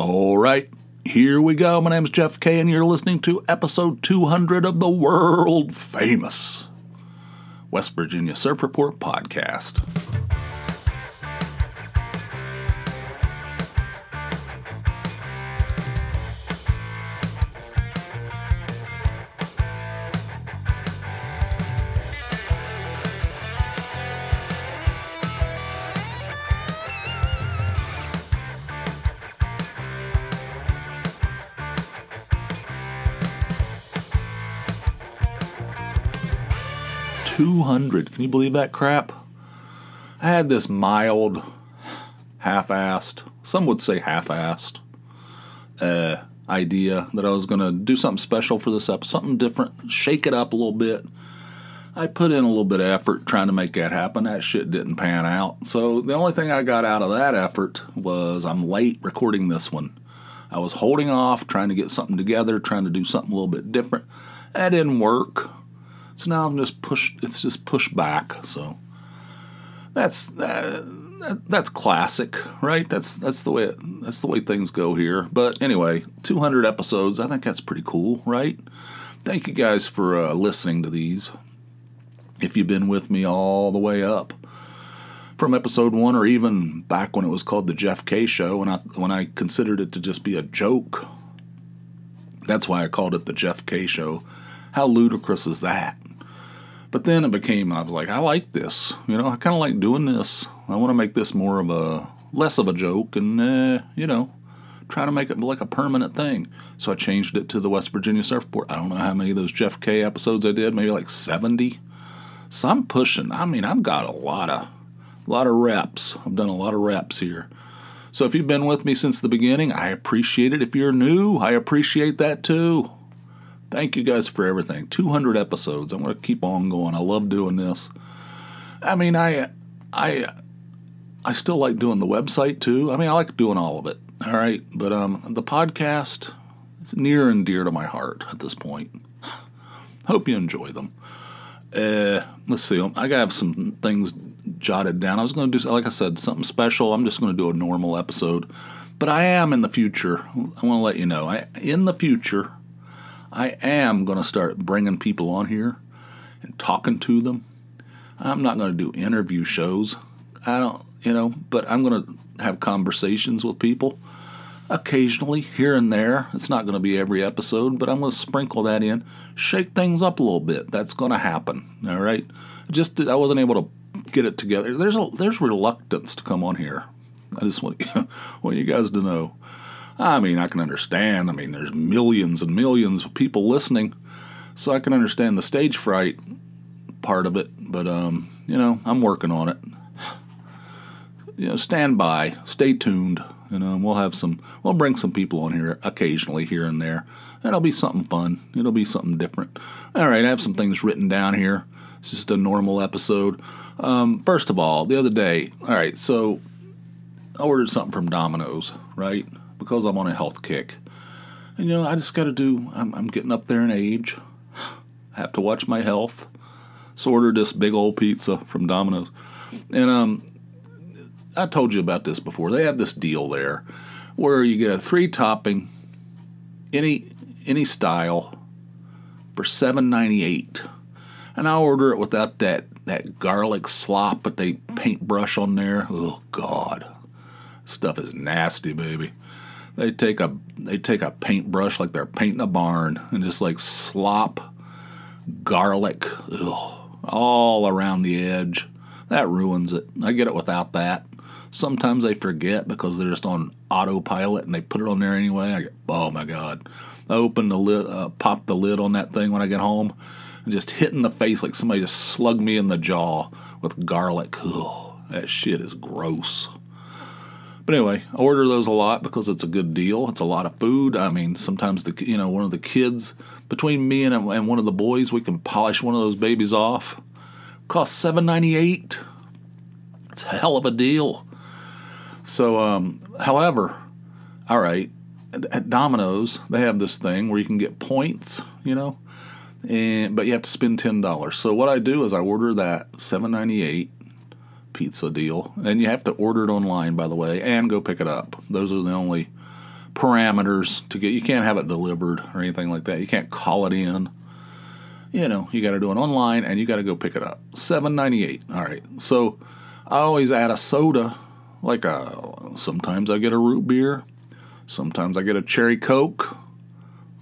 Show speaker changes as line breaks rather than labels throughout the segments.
All right, here we go. My name's Jeff Kay, and you're listening to episode 200 of the world famous West Virginia Surf Report podcast. 200. Can you believe that crap? I had this mild, half assed, some would say half assed, uh, idea that I was going to do something special for this episode, something different, shake it up a little bit. I put in a little bit of effort trying to make that happen. That shit didn't pan out. So the only thing I got out of that effort was I'm late recording this one. I was holding off, trying to get something together, trying to do something a little bit different. That didn't work. So now I'm just pushed. It's just pushed back. So that's that's classic, right? That's that's the way it, that's the way things go here. But anyway, 200 episodes. I think that's pretty cool, right? Thank you guys for uh, listening to these. If you've been with me all the way up from episode one, or even back when it was called the Jeff Kay Show, when I when I considered it to just be a joke. That's why I called it the Jeff Kay Show. How ludicrous is that? But then it became, I was like, I like this. You know, I kind of like doing this. I want to make this more of a, less of a joke and, uh, you know, try to make it like a permanent thing. So I changed it to the West Virginia Surf Report. I don't know how many of those Jeff Kay episodes I did, maybe like 70. So I'm pushing. I mean, I've got a lot of, a lot of reps. I've done a lot of reps here. So if you've been with me since the beginning, I appreciate it. If you're new, I appreciate that too. Thank you guys for everything. 200 episodes. I'm going to keep on going. I love doing this. I mean, I I I still like doing the website too. I mean, I like doing all of it. All right, but um the podcast it's near and dear to my heart at this point. Hope you enjoy them. Uh, let's see. I have some things jotted down. I was going to do, like I said, something special. I'm just going to do a normal episode, but I am in the future. I want to let you know. I in the future I am going to start bringing people on here and talking to them. I'm not going to do interview shows. I don't, you know, but I'm going to have conversations with people occasionally here and there. It's not going to be every episode, but I'm going to sprinkle that in, shake things up a little bit. That's going to happen. All right. Just I wasn't able to get it together. There's a there's reluctance to come on here. I just want want you guys to know. I mean, I can understand. I mean, there's millions and millions of people listening, so I can understand the stage fright part of it. But um, you know, I'm working on it. You know, stand by, stay tuned. You know, we'll have some. We'll bring some people on here occasionally, here and there. That'll be something fun. It'll be something different. All right, I have some things written down here. It's just a normal episode. Um, first of all, the other day, all right, so I ordered something from Domino's, right? Because I'm on a health kick. And you know, I just got to do, I'm, I'm, getting up there in age. I have to watch my health. So order this big old pizza from Domino's. And um, I told you about this before. They have this deal there where you get a three topping, any any style, for seven ninety eight, and I order it without that that garlic slop that they paintbrush on there. Oh God, stuff is nasty, baby. They take a they take a paintbrush like they're painting a barn and just like slop garlic ugh, all around the edge. That ruins it. I get it without that. Sometimes they forget because they're just on autopilot and they put it on there anyway. I get, oh my god! I open the lid, uh, pop the lid on that thing when I get home, and just hit in the face like somebody just slugged me in the jaw with garlic. Ugh, that shit is gross. But anyway, I order those a lot because it's a good deal. It's a lot of food. I mean, sometimes the you know one of the kids between me and and one of the boys, we can polish one of those babies off. Cost seven ninety eight. It's a hell of a deal. So, um, however, all right, at Domino's they have this thing where you can get points, you know, and but you have to spend ten dollars. So what I do is I order that seven ninety eight pizza deal. And you have to order it online, by the way, and go pick it up. Those are the only parameters to get. You can't have it delivered or anything like that. You can't call it in. You know, you got to do it online and you got to go pick it up. Seven ninety eight. All right. So I always add a soda. Like a sometimes I get a root beer, sometimes I get a cherry coke.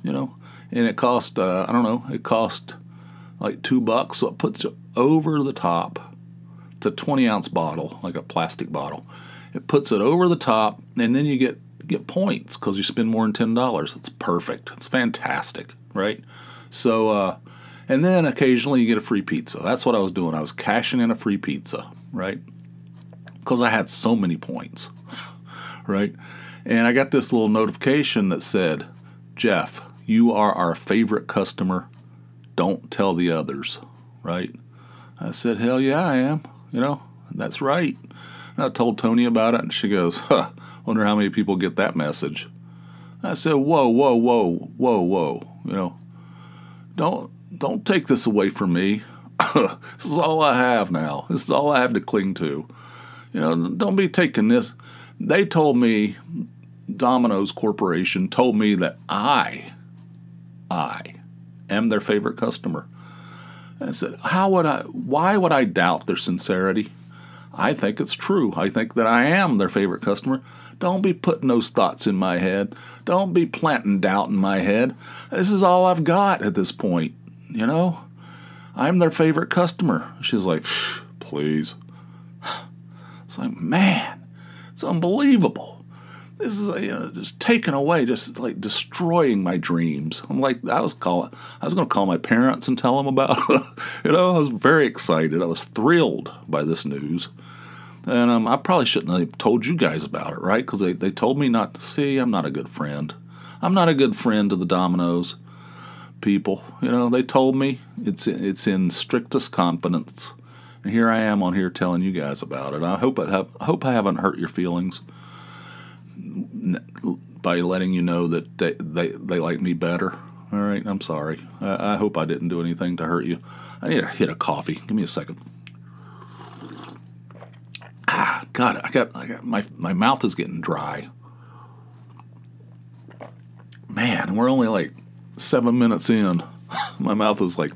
You know, and it cost uh, I don't know. It cost like two bucks. So it puts it over the top. It's a twenty ounce bottle, like a plastic bottle. It puts it over the top, and then you get get points because you spend more than ten dollars. It's perfect. It's fantastic, right? So, uh, and then occasionally you get a free pizza. That's what I was doing. I was cashing in a free pizza, right? Because I had so many points, right? And I got this little notification that said, "Jeff, you are our favorite customer. Don't tell the others," right? I said, "Hell yeah, I am." You know, that's right. And I told Tony about it, and she goes, huh, wonder how many people get that message. I said, whoa, whoa, whoa, whoa, whoa, you know, don't don't take this away from me. this is all I have now. This is all I have to cling to. You know, don't be taking this. They told me, Domino's Corporation told me that I, I, am their favorite customer. I said, how would I? Why would I doubt their sincerity? I think it's true. I think that I am their favorite customer. Don't be putting those thoughts in my head. Don't be planting doubt in my head. This is all I've got at this point, you know? I'm their favorite customer. She's like, please. It's like, man, it's unbelievable. This is you know, just taken away, just like destroying my dreams. I'm like, I was calling, I was going to call my parents and tell them about. It. you know, I was very excited. I was thrilled by this news. And um, I probably shouldn't have told you guys about it, right? Because they, they told me not to see. I'm not a good friend. I'm not a good friend to the Domino's people. You know, they told me it's it's in strictest confidence, and here I am on here telling you guys about it. I hope I have, I hope I haven't hurt your feelings by letting you know that they they, they like me better. All right, I'm sorry. I, I hope I didn't do anything to hurt you. I need to hit a coffee. Give me a second. Ah, God, I got, I got my my mouth is getting dry. Man, we're only like seven minutes in. My mouth is like,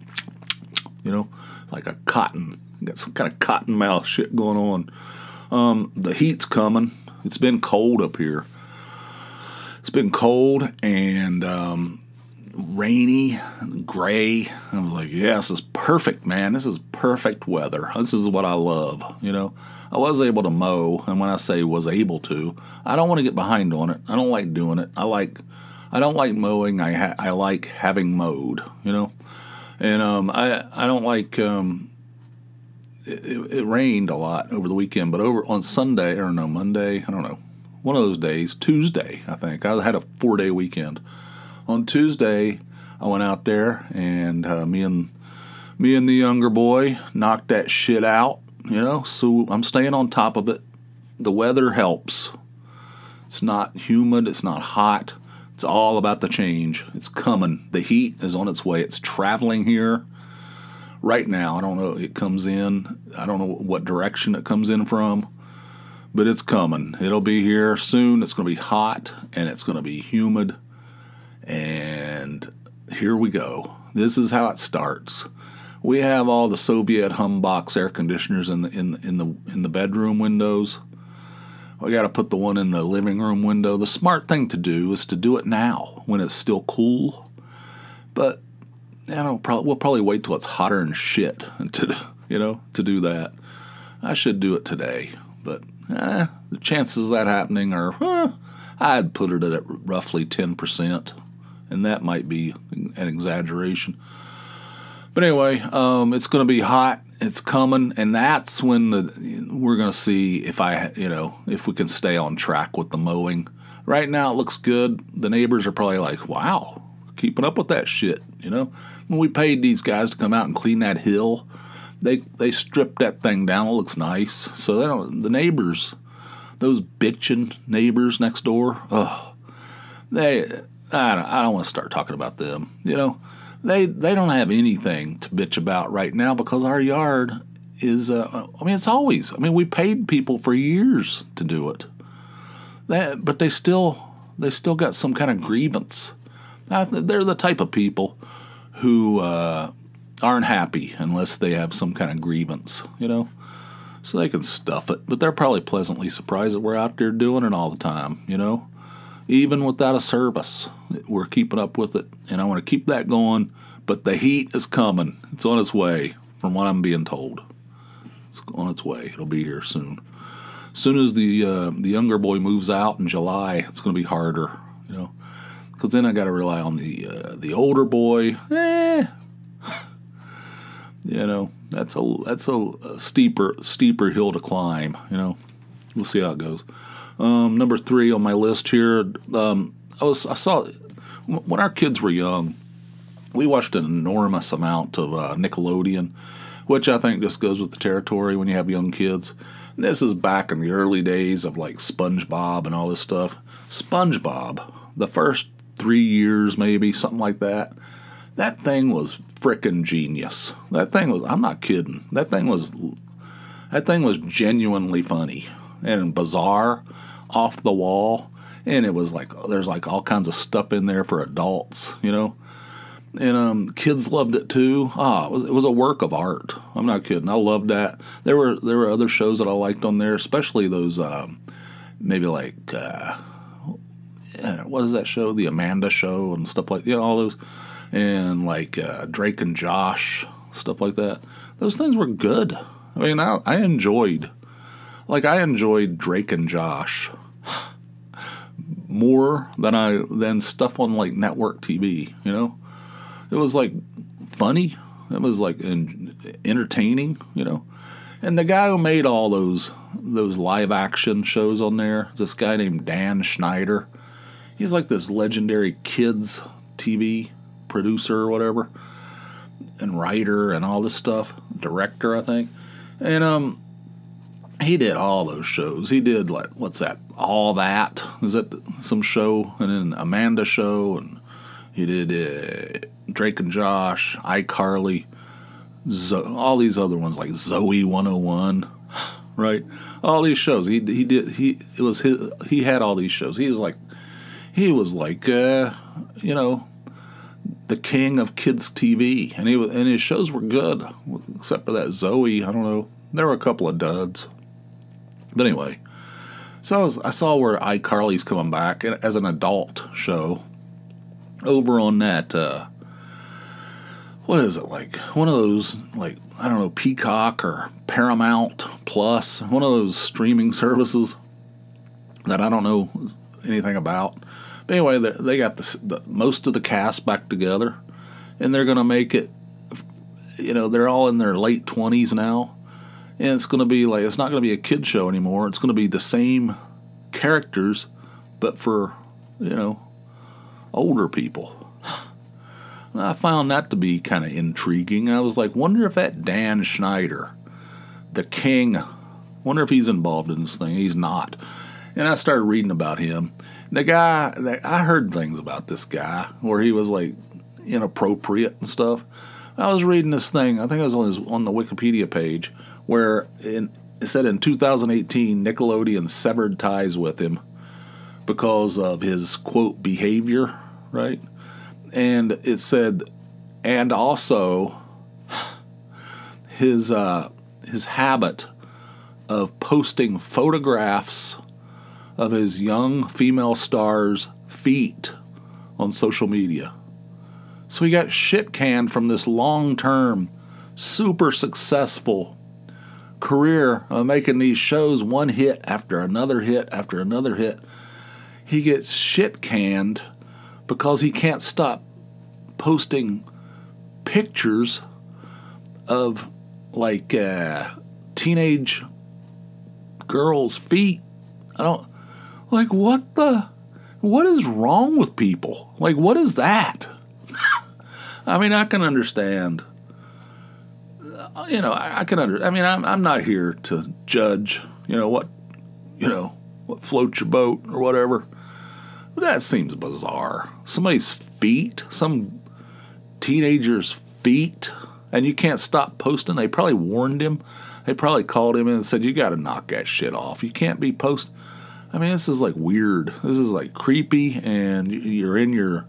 you know, like a cotton. Got some kind of cotton mouth shit going on. Um, the heat's coming. It's been cold up here. It's been cold and um, rainy, and gray. I was like, yeah, this is perfect, man. This is perfect weather. This is what I love, you know. I was able to mow, and when I say was able to, I don't want to get behind on it. I don't like doing it. I like, I don't like mowing. I ha- I like having mowed, you know, and um, I I don't like um, it, it, rained a lot over the weekend, but over on Sunday or no Monday, I don't know, one of those days, Tuesday, I think I had a four day weekend. On Tuesday, I went out there and uh, me and me and the younger boy knocked that shit out you know, so I'm staying on top of it. The weather helps. It's not humid, it's not hot. It's all about the change. It's coming. The heat is on its way. It's traveling here right now. I don't know. It comes in. I don't know what direction it comes in from, but it's coming. It'll be here soon. It's going to be hot and it's going to be humid. And here we go. This is how it starts we have all the Soviet humbox air conditioners in the in in the in the bedroom windows. We got to put the one in the living room window. The smart thing to do is to do it now when it's still cool. But you know, probably, we'll probably wait till it's hotter and shit to you know to do that. I should do it today, but eh, the chances of that happening are eh, I'd put it at roughly ten percent, and that might be an exaggeration. But anyway, um, it's going to be hot. It's coming, and that's when the we're going to see if I, you know, if we can stay on track with the mowing. Right now, it looks good. The neighbors are probably like, "Wow, keeping up with that shit." You know, when we paid these guys to come out and clean that hill, they they stripped that thing down. It looks nice. So they don't. The neighbors, those bitching neighbors next door, oh, they. I don't, I don't want to start talking about them. You know, they they don't have anything to bitch about right now because our yard is. Uh, I mean, it's always. I mean, we paid people for years to do it. That, but they still they still got some kind of grievance. They're the type of people who uh, aren't happy unless they have some kind of grievance, you know? So they can stuff it, but they're probably pleasantly surprised that we're out there doing it all the time, you know? Even without a service, we're keeping up with it, and I want to keep that going. But the heat is coming; it's on its way, from what I'm being told. It's on its way. It'll be here soon. As soon as the uh, the younger boy moves out in July, it's going to be harder, you know, because then I got to rely on the uh, the older boy. Eh, you know, that's a that's a, a, steeper steeper hill to climb. You know, we'll see how it goes. Um, number three on my list here, um, I was I saw when our kids were young, we watched an enormous amount of uh, Nickelodeon, which I think just goes with the territory when you have young kids. This is back in the early days of like SpongeBob and all this stuff. SpongeBob, the first three years, maybe, something like that. That thing was freaking genius. That thing was, I'm not kidding. That thing was, that thing was genuinely funny and bizarre, off the wall. And it was like, there's like all kinds of stuff in there for adults, you know? and um, kids loved it too. Ah, it was, it was a work of art. I'm not kidding. I loved that. There were there were other shows that I liked on there, especially those um, maybe like uh, what is that show? The Amanda Show and stuff like you know all those, and like uh, Drake and Josh stuff like that. Those things were good. I mean, I, I enjoyed like I enjoyed Drake and Josh more than I than stuff on like network TV. You know it was like funny. It was like entertaining, you know. And the guy who made all those those live action shows on there, this guy named Dan Schneider. He's like this legendary kids TV producer or whatever, and writer and all this stuff, director I think. And um, he did all those shows. He did like what's that? All that is that some show, and then Amanda show, and he did uh, Drake and Josh, iCarly, Zo- all these other ones like Zoey 101, right? All these shows. He he did he it was his he had all these shows. He was like he was like uh, you know the king of kids TV, and he was, and his shows were good, except for that Zoey. I don't know. There were a couple of duds, but anyway. So I, was, I saw where iCarly's coming back as an adult show over on that uh, what is it like one of those like i don't know peacock or paramount plus one of those streaming services that i don't know anything about but anyway they, got the, the, most of the cast back together and they're going to make it you know they're all in their late 20s now and it's going to be like it's not going to be a kid show anymore it's going to be the same characters but for you know older people I found that to be kind of intriguing. I was like, wonder if that Dan Schneider, the king, wonder if he's involved in this thing. He's not. And I started reading about him. The guy, I heard things about this guy where he was like inappropriate and stuff. I was reading this thing, I think it was on, his, on the Wikipedia page, where in, it said in 2018 Nickelodeon severed ties with him because of his quote behavior, right? and it said, and also his uh, his habit of posting photographs of his young female stars' feet on social media. So he got shit canned from this long term, super successful career of making these shows one hit after another hit after another hit. He gets shit canned because he can't stop posting pictures of like uh, teenage girls' feet. I don't like what the what is wrong with people? Like what is that? I mean, I can understand. Uh, you know, I, I can under. I mean, I'm I'm not here to judge. You know what, you know what floats your boat or whatever. But that seems bizarre. Somebody's feet, some teenager's feet, and you can't stop posting. They probably warned him. They probably called him in and said, "You got to knock that shit off. You can't be posting." I mean, this is like weird. This is like creepy, and you're in your,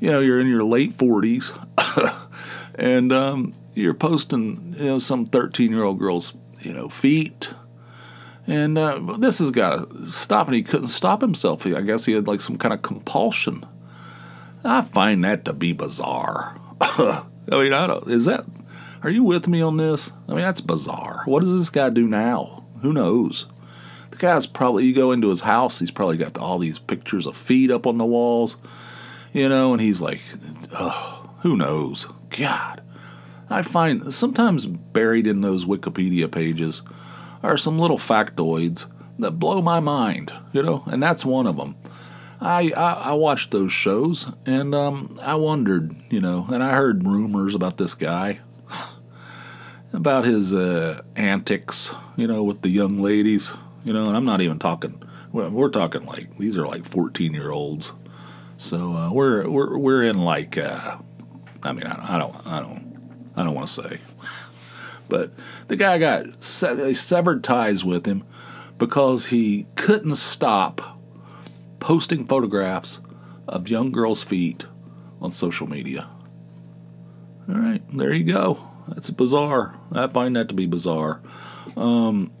you know, you're in your late forties, and um, you're posting, you know, some thirteen-year-old girl's, you know, feet, and uh, this has got to stop. And he couldn't stop himself. I guess he had like some kind of compulsion. I find that to be bizarre. I mean, I don't. Is that? Are you with me on this? I mean, that's bizarre. What does this guy do now? Who knows? The guy's probably, you go into his house, he's probably got all these pictures of feet up on the walls, you know, and he's like, oh, who knows? God. I find sometimes buried in those Wikipedia pages are some little factoids that blow my mind, you know, and that's one of them. I, I, I watched those shows and um, I wondered, you know, and I heard rumors about this guy, about his uh, antics, you know, with the young ladies. You know, and I'm not even talking. We're talking like these are like 14 year olds. So uh, we're we're we're in like. Uh, I mean, I, I don't I don't I don't want to say, but the guy got they severed ties with him because he couldn't stop posting photographs of young girls' feet on social media. All right, there you go. That's bizarre. I find that to be bizarre. Um,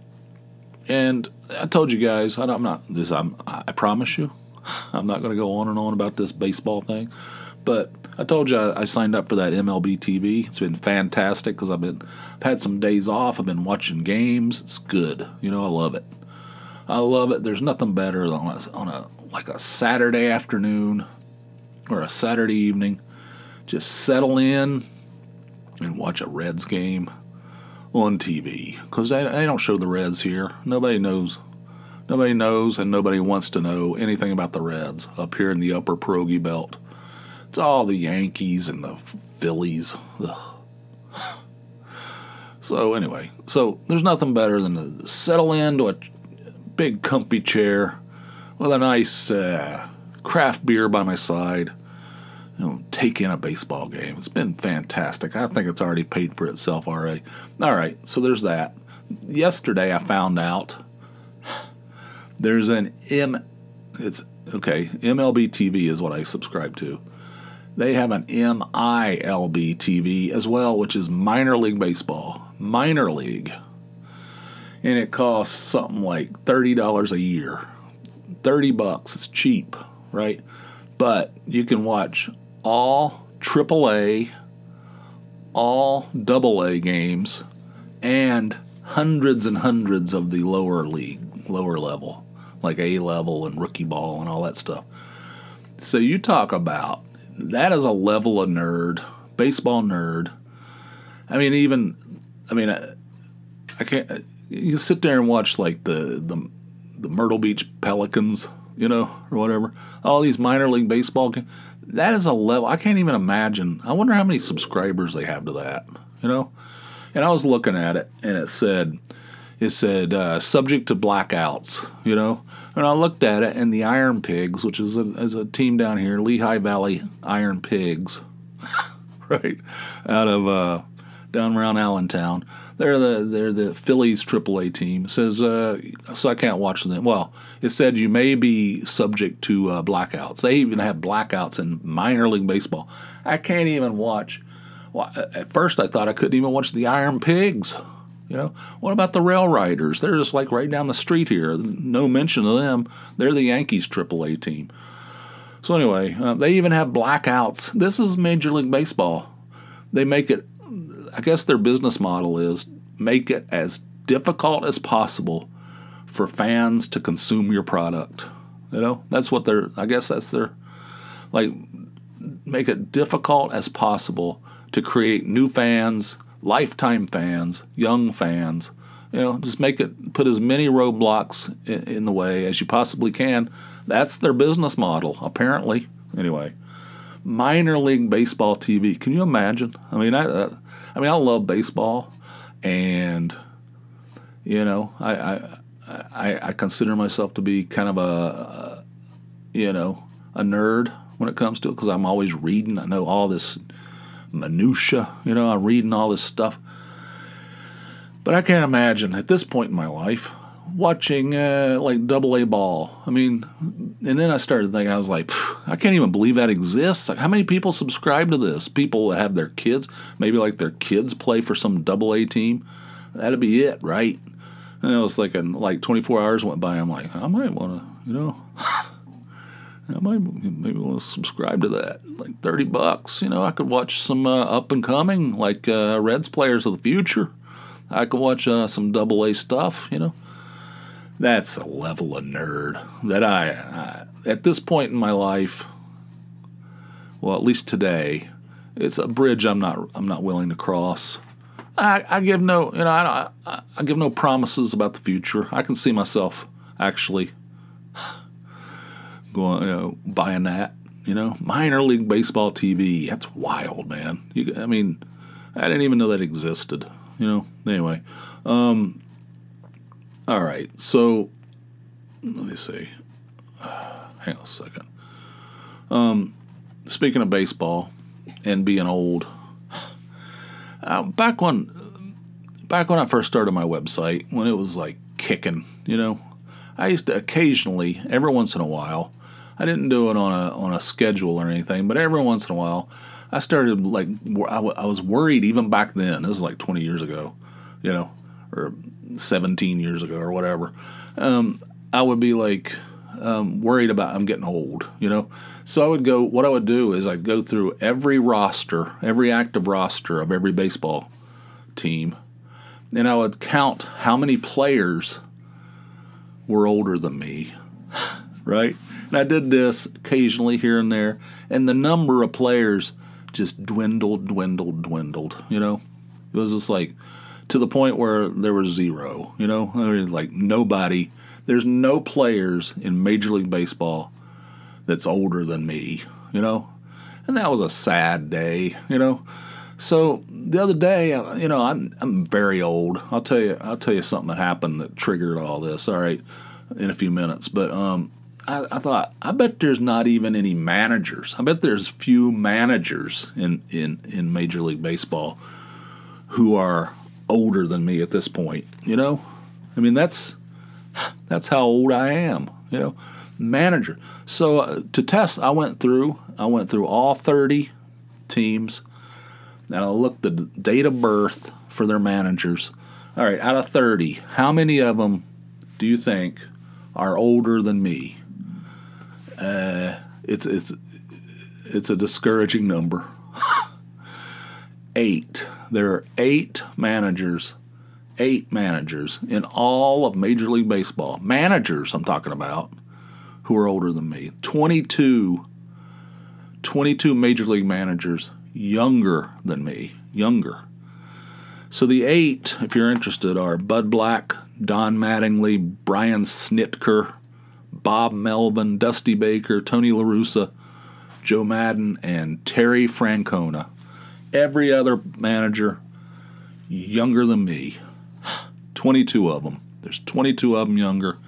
and I told you guys, I'm not this. I'm. I promise you, I'm not going to go on and on about this baseball thing. But I told you I, I signed up for that MLB TV. It's been fantastic because I've been I've had some days off. I've been watching games. It's good. You know, I love it. I love it. There's nothing better than on a, on a like a Saturday afternoon or a Saturday evening. Just settle in and watch a Reds game on TV because they, they don't show the Reds here. Nobody knows. Nobody knows and nobody wants to know anything about the Reds up here in the upper Pierogi belt. It's all the Yankees and the Phillies. Ugh. So, anyway, so there's nothing better than to settle into a big, comfy chair with a nice uh, craft beer by my side you know, take in a baseball game. It's been fantastic. I think it's already paid for itself already. All right, so there's that. Yesterday I found out there's an M it's okay, MLB TV is what I subscribe to. They have an MILB TV as well, which is minor league baseball. Minor league. And it costs something like $30 a year. 30 bucks. It's cheap, right? But you can watch all AAA, all AA games, and hundreds and hundreds of the lower league, lower level, like A level and rookie ball and all that stuff. So you talk about that is a level of nerd, baseball nerd. I mean, even I mean, I, I can't. You sit there and watch like the the the Myrtle Beach Pelicans, you know, or whatever. All these minor league baseball games that is a level I can't even imagine. I wonder how many subscribers they have to that. You know, and I was looking at it, and it said it said uh, subject to blackouts. You know, and I looked at it, and the Iron Pigs, which is a, is a team down here, Lehigh Valley Iron Pigs, right out of uh, down around Allentown. They're the they're the Phillies AAA team. It says uh, so I can't watch them. Well, it said you may be subject to uh, blackouts. They even have blackouts in minor league baseball. I can't even watch. Well, at first I thought I couldn't even watch the Iron Pigs. You know, what about the Rail Riders? They're just like right down the street here. No mention of them. They're the Yankees AAA team. So anyway, uh, they even have blackouts. This is Major League Baseball. They make it I guess their business model is make it as difficult as possible for fans to consume your product. You know, that's what they're, I guess that's their, like, make it difficult as possible to create new fans, lifetime fans, young fans. You know, just make it, put as many roadblocks in, in the way as you possibly can. That's their business model, apparently. Anyway, minor league baseball TV. Can you imagine? I mean, I, uh, I mean, I love baseball, and you know, I I I, I consider myself to be kind of a, you know a nerd when it comes to it because I'm always reading. I know all this minutia. You know, I'm reading all this stuff. But I can't imagine at this point in my life watching uh, like double A ball. I mean, and then I started thinking, I was like, I can't even believe that exists. Like, how many people subscribe to this? People that have their kids, maybe like their kids play for some double A team. That'd be it, right? And I was thinking, like 24 hours went by. I'm like, I might want to, you know, I might maybe want to subscribe to that. Like 30 bucks, you know, I could watch some uh, up and coming, like uh, Reds players of the future. I could watch uh, some double A stuff, you know that's a level of nerd that I, I, at this point in my life well at least today it's a bridge i'm not i'm not willing to cross. I, I give no you know I, I, I give no promises about the future. I can see myself actually going you know buying that you know. Minor league baseball tv that's wild man. You, i mean i didn't even know that existed you know. Anyway um all right, so let me see. Hang on a second. Um, speaking of baseball and being old, uh, back when back when I first started my website, when it was like kicking, you know, I used to occasionally, every once in a while, I didn't do it on a on a schedule or anything, but every once in a while, I started like I, w- I was worried even back then. This was like 20 years ago, you know, or 17 years ago or whatever, um, I would be like um, worried about I'm getting old, you know. So I would go. What I would do is I'd go through every roster, every active roster of every baseball team, and I would count how many players were older than me, right? And I did this occasionally here and there, and the number of players just dwindled, dwindled, dwindled. You know, it was just like to the point where there was zero. You know, I mean, like nobody. There's no players in Major League Baseball that's older than me. You know, and that was a sad day. You know, so the other day, uh, you know, I'm I'm very old. I'll tell you. I'll tell you something that happened that triggered all this. All right, in a few minutes, but um. I, I thought I bet there's not even any managers. I bet there's few managers in, in, in Major League Baseball who are older than me at this point, you know? I mean, that's that's how old I am, you know? Manager. So uh, to test, I went through I went through all 30 teams and I looked the date of birth for their managers. All right, out of 30, how many of them do you think are older than me? Uh, it's it's it's a discouraging number. Eight there are eight managers, eight managers in all of Major League Baseball, managers I'm talking about, who are older than me. 22, 22 Major League managers younger than me, younger. So the eight, if you're interested, are Bud Black, Don Mattingly, Brian Snitker, Bob Melvin, Dusty Baker, Tony La Russa, Joe Maddon, and Terry Francona every other manager younger than me. 22 of them. There's 22 of them younger.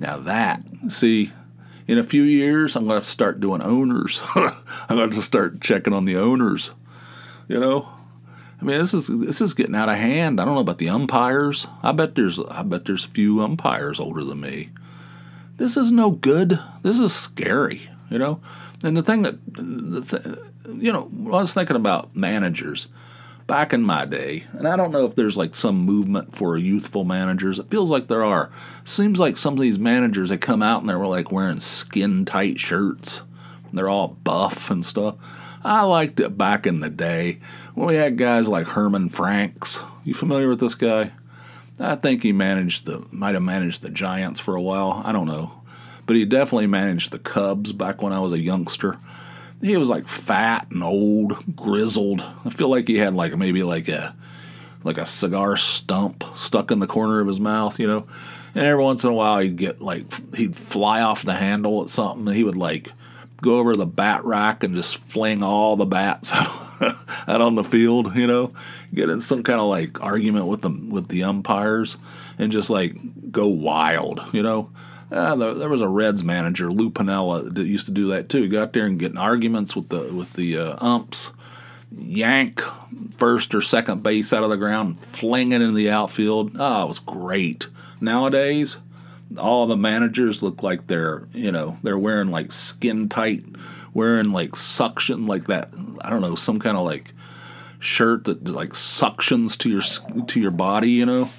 Now that, see, in a few years, I'm going to start doing owners. I'm going to start checking on the owners. You know, I mean, this is this is getting out of hand. I don't know about the umpires. I bet there's I bet there's a few umpires older than me. This is no good. This is scary. You know, and the thing that the th- you know, I was thinking about managers back in my day, and I don't know if there's like some movement for youthful managers. It feels like there are. Seems like some of these managers they come out and they're like wearing skin tight shirts. They're all buff and stuff. I liked it back in the day when we had guys like Herman Franks. You familiar with this guy? I think he managed the might have managed the Giants for a while. I don't know, but he definitely managed the Cubs back when I was a youngster he was like fat and old, grizzled. I feel like he had like maybe like a like a cigar stump stuck in the corner of his mouth, you know. And every once in a while he'd get like he'd fly off the handle at something he would like go over the bat rack and just fling all the bats out, out on the field, you know, get in some kind of like argument with the with the umpires and just like go wild, you know. Uh, there was a Reds manager, Lou Piniella, that used to do that too. Got there and get in arguments with the with the uh, umps, yank first or second base out of the ground, fling it into the outfield. Oh, it was great, Nowadays, all the managers look like they're, you know, they're wearing like skin tight, wearing like suction, like that. I don't know, some kind of like shirt that like suctions to your to your body, you know.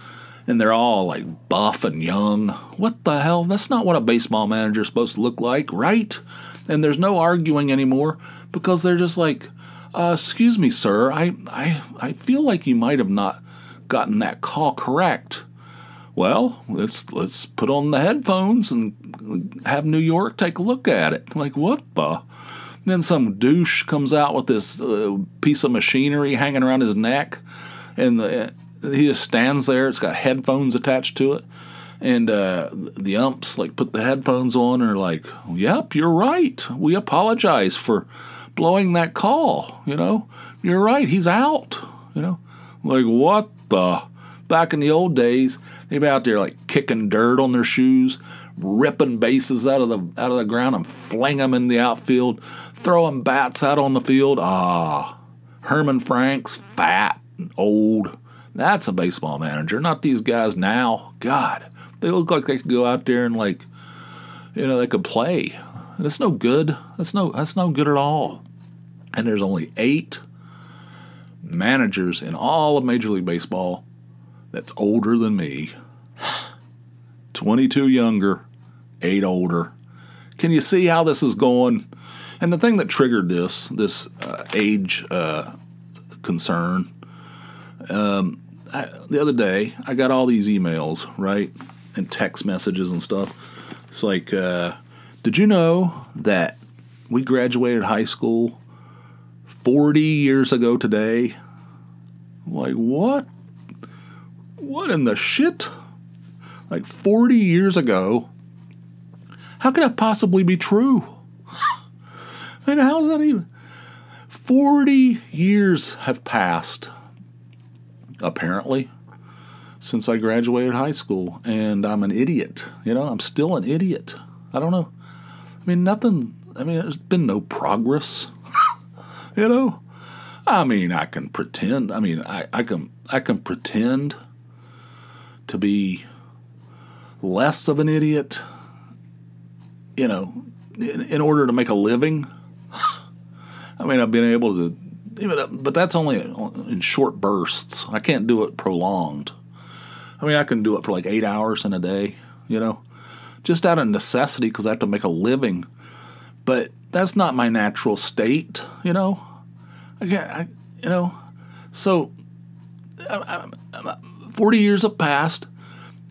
And they're all like buff and young. What the hell? That's not what a baseball manager is supposed to look like, right? And there's no arguing anymore because they're just like, uh, "Excuse me, sir. I I I feel like you might have not gotten that call correct." Well, let's let's put on the headphones and have New York take a look at it. Like what the? Then some douche comes out with this uh, piece of machinery hanging around his neck, and the, he just stands there. It's got headphones attached to it, and uh, the umps like put the headphones on and are like, "Yep, you're right. We apologize for blowing that call. You know, you're right. He's out. You know, like what the." Back in the old days, they'd be out there like kicking dirt on their shoes, ripping bases out of the out of the ground and fling them in the outfield, throwing bats out on the field. Ah, Herman Franks, fat, old. That's a baseball manager, not these guys now. God, they look like they could go out there and like, you know, they could play. That's no good. That's no that's no good at all. And there's only eight managers in all of Major League Baseball that's older than me. 22 younger, eight older. Can you see how this is going? And the thing that triggered this, this uh, age uh, concern, um, I, the other day I got all these emails, right, and text messages and stuff. It's like, uh, did you know that we graduated high school 40 years ago today? Like, what? What in the shit? Like 40 years ago, how could that possibly be true? I mean, how's that even? 40 years have passed, apparently, since I graduated high school, and I'm an idiot. You know, I'm still an idiot. I don't know. I mean, nothing, I mean, there's been no progress. you know? I mean, I can pretend. I mean, I, I can I can pretend to be less of an idiot, you know, in, in order to make a living. I mean, I've been able to, but that's only in short bursts. I can't do it prolonged. I mean, I can do it for like eight hours in a day, you know, just out of necessity because I have to make a living. But that's not my natural state, you know. I can't, I, you know. So, I, I, 40 years have passed,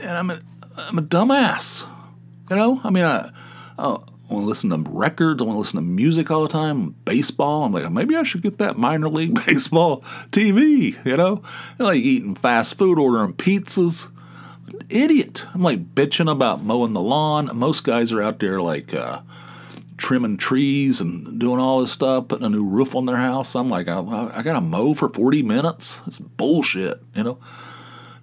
and I'm a, I'm a dumbass. You know, I mean, I, uh, I want to listen to records. I want to listen to music all the time. Baseball. I'm like, maybe I should get that minor league baseball TV. You know, I like eating fast food, ordering pizzas. Idiot. I'm like bitching about mowing the lawn. Most guys are out there like uh, trimming trees and doing all this stuff, putting a new roof on their house. I'm like, I, I got to mow for 40 minutes. It's bullshit. You know,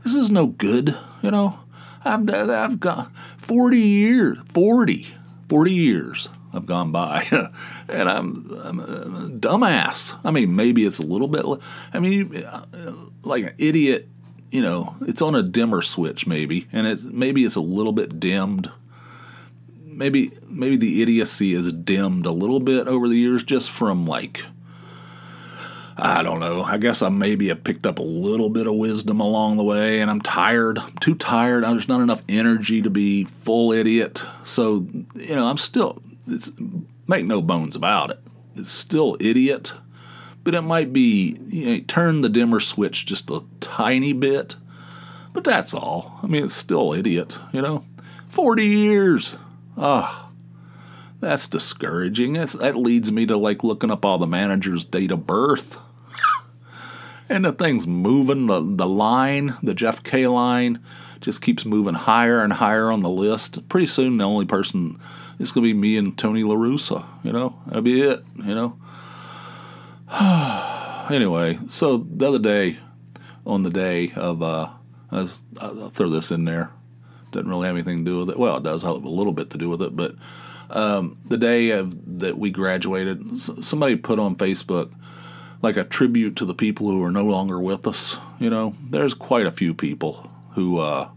this is no good. You know. I've, I've got 40 years, 40, 40 years have gone by, and I'm, I'm, a dumbass. I mean, maybe it's a little bit, I mean, uh, like an idiot, you know, it's on a dimmer switch maybe, and it's maybe it's a little bit dimmed. Maybe maybe the idiocy is dimmed a little bit over the years just from like I don't know. I guess I maybe have picked up a little bit of wisdom along the way, and I'm tired. I'm too tired. There's not enough energy to be full idiot. So, you know, I'm still, make no bones about it. It's still idiot, but it might be, you know, turn the dimmer switch just a tiny bit. But that's all. I mean, it's still idiot, you know? 40 years. Ah. That's discouraging. That's, that leads me to like looking up all the manager's date of birth and the thing's moving. The the line, the Jeff Kay line, just keeps moving higher and higher on the list. Pretty soon, the only person going to be me and Tony La Russa. You know, that'll be it. You know. anyway, so the other day, on the day of, uh, I'll throw this in there. Doesn't really have anything to do with it. Well, it does have a little bit to do with it, but um, the day of, that we graduated, somebody put on Facebook like a tribute to the people who are no longer with us. You know, there's quite a few people who uh,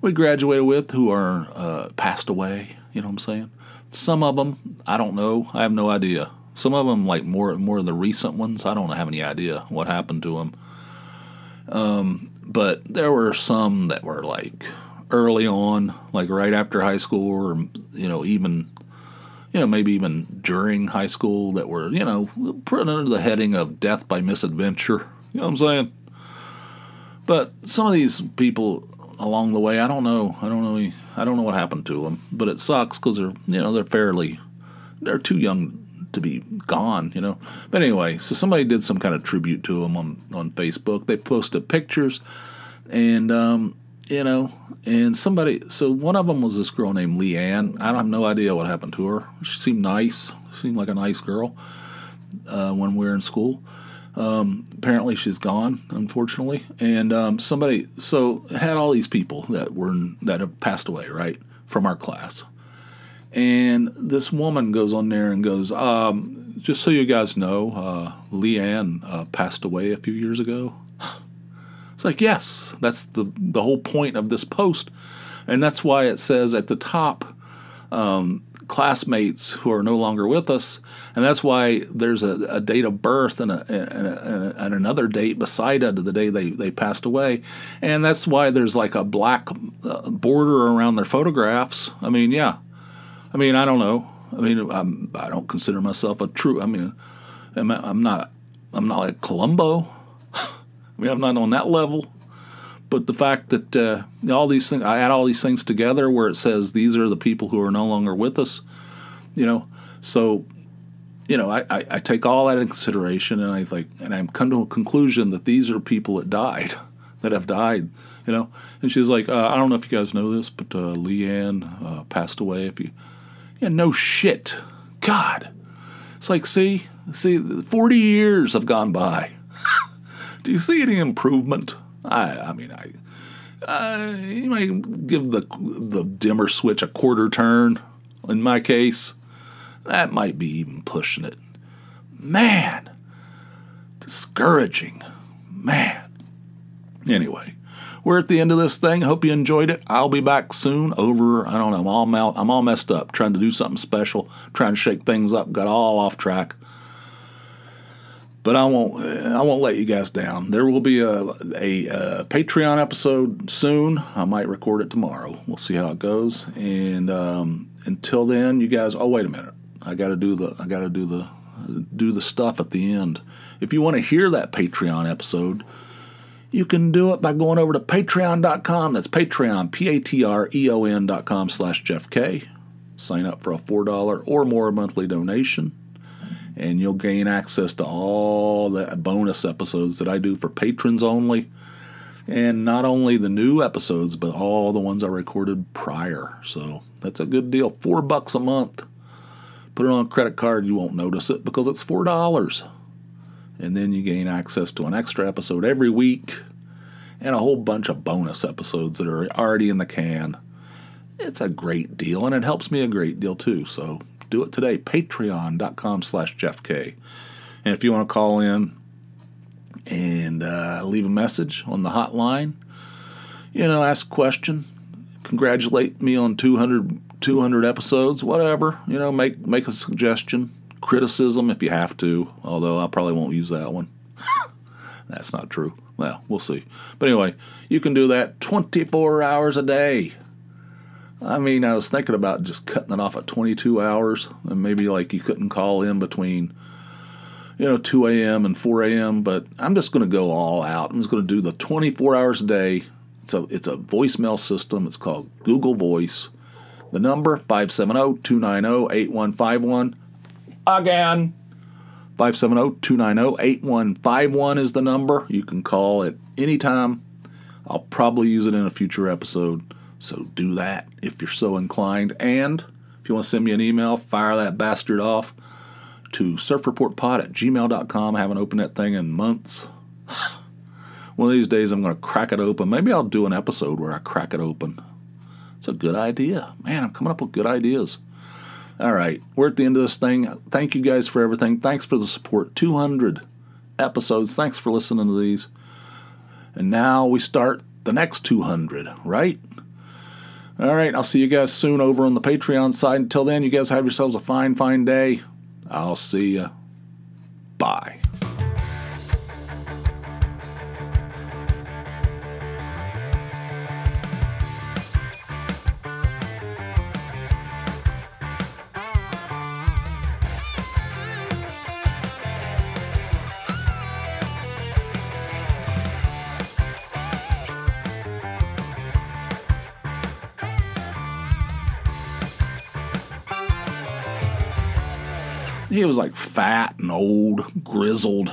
we graduated with who are uh, passed away. You know what I'm saying? Some of them, I don't know. I have no idea. Some of them, like more more of the recent ones, I don't have any idea what happened to them. Um, but there were some that were like early on, like right after high school, or you know, even you know, maybe even during high school that were you know put under the heading of death by misadventure. You know what I'm saying? But some of these people along the way, I don't know. I don't know. I don't know what happened to them. But it sucks because they're you know they're fairly they're too young to be gone, you know. But anyway, so somebody did some kind of tribute to them on on Facebook. They posted pictures, and um, you know, and somebody. So one of them was this girl named Leanne. I have no idea what happened to her. She seemed nice. Seemed like a nice girl uh, when we were in school. Um, apparently, she's gone, unfortunately. And um, somebody, so had all these people that were that have passed away, right, from our class. And this woman goes on there and goes, um, just so you guys know, uh, Leanne uh, passed away a few years ago. It's like, yes, that's the, the whole point of this post. And that's why it says at the top, um, classmates who are no longer with us. And that's why there's a, a date of birth and, a, and, a, and, another date beside it, the day they, they passed away. And that's why there's like a black uh, border around their photographs. I mean, yeah, I mean, I don't know. I mean, I'm, I don't consider myself a true. I mean, I'm, I'm not. I'm not like Columbo. I'm not on that level. But the fact that uh, all these things, I add all these things together, where it says these are the people who are no longer with us. You know, so you know, I, I, I take all that in consideration, and I like, and I'm come to a conclusion that these are people that died, that have died you know. And she's like, uh, I don't know if you guys know this, but uh, Leanne uh, passed away. If you, yeah, no shit. God. It's like, see, see, 40 years have gone by. Do you see any improvement? I, I mean, I, you might give the the dimmer switch a quarter turn. In my case, that might be even pushing it. Man, discouraging. Man. Anyway, we're at the end of this thing. Hope you enjoyed it. I'll be back soon. Over, I don't know. I'm all mal- I'm all messed up trying to do something special, trying to shake things up. Got all off track. But I won't. I won't let you guys down. There will be a, a, a Patreon episode soon. I might record it tomorrow. We'll see how it goes. And um, until then, you guys. Oh, wait a minute. I got to do the. I got to do the do the stuff at the end. If you want to hear that Patreon episode, you can do it by going over to patreon.com. That's Patreon, P A T R E O N.com slash Jeff Kay. Sign up for a $4 or more monthly donation, and you'll gain access to all the bonus episodes that I do for patrons only. And not only the new episodes, but all the ones I recorded prior. So that's a good deal. Four bucks a month. Put it on a credit card, you won't notice it because it's four dollars and then you gain access to an extra episode every week and a whole bunch of bonus episodes that are already in the can. It's a great deal, and it helps me a great deal too. So do it today. Patreon.com slash Jeff Kay. And if you want to call in and uh, leave a message on the hotline, you know, ask a question, congratulate me on 200, 200 episodes, whatever, you know, make, make a suggestion criticism if you have to, although I probably won't use that one. That's not true. Well, we'll see. But anyway, you can do that 24 hours a day. I mean, I was thinking about just cutting it off at 22 hours, and maybe like you couldn't call in between, you know, 2 a.m. and 4 a.m. But I'm just going to go all out. I'm just going to do the 24 hours a day. It's a it's a voicemail system. It's called Google Voice. The number 570 290 8151 again. 570-290-8151 is the number. You can call at any time. I'll probably use it in a future episode. So do that if you're so inclined. And if you want to send me an email, fire that bastard off to surfreportpod at gmail.com. I haven't opened that thing in months. One of these days I'm going to crack it open. Maybe I'll do an episode where I crack it open. It's a good idea. Man, I'm coming up with good ideas. All right, we're at the end of this thing. Thank you guys for everything. Thanks for the support. 200 episodes. Thanks for listening to these. And now we start the next 200, right? All right, I'll see you guys soon over on the Patreon side. Until then, you guys have yourselves a fine, fine day. I'll see you. Bye. He was like fat and old, grizzled.